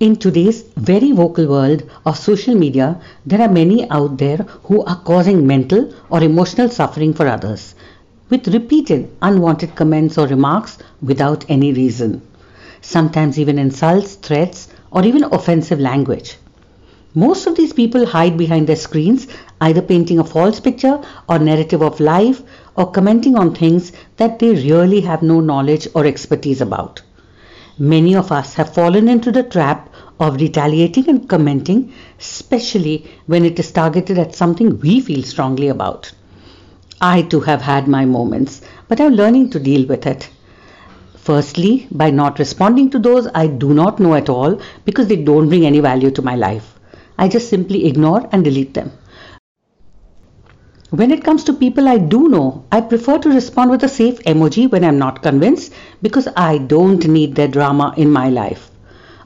In today's very vocal world of social media, there are many out there who are causing mental or emotional suffering for others with repeated unwanted comments or remarks without any reason. Sometimes even insults, threats, or even offensive language. Most of these people hide behind their screens, either painting a false picture or narrative of life or commenting on things that they really have no knowledge or expertise about. Many of us have fallen into the trap of retaliating and commenting, especially when it is targeted at something we feel strongly about. I too have had my moments, but I'm learning to deal with it. Firstly, by not responding to those I do not know at all because they don't bring any value to my life. I just simply ignore and delete them. When it comes to people I do know, I prefer to respond with a safe emoji when I'm not convinced because I don't need their drama in my life.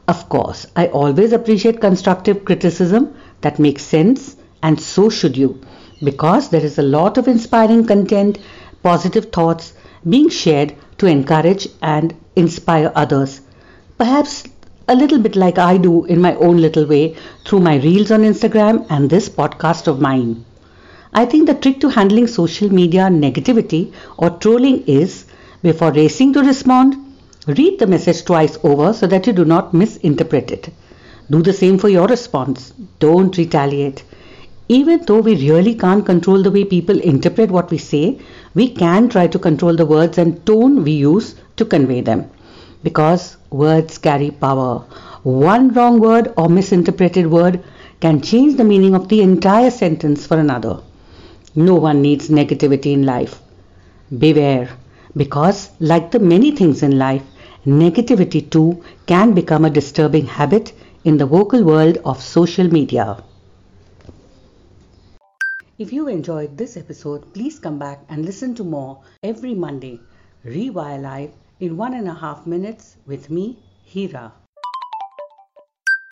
Of course, I always appreciate constructive criticism that makes sense and so should you because there is a lot of inspiring content, positive thoughts being shared to encourage and inspire others. Perhaps a little bit like I do in my own little way through my reels on Instagram and this podcast of mine. I think the trick to handling social media negativity or trolling is before racing to respond, read the message twice over so that you do not misinterpret it. Do the same for your response. Don't retaliate. Even though we really can't control the way people interpret what we say, we can try to control the words and tone we use to convey them because words carry power. One wrong word or misinterpreted word can change the meaning of the entire sentence for another. No one needs negativity in life. Beware, because like the many things in life, negativity too can become a disturbing habit in the vocal world of social media. If you enjoyed this episode, please come back and listen to more every Monday. Rewire Live in one and a half minutes with me, Hira.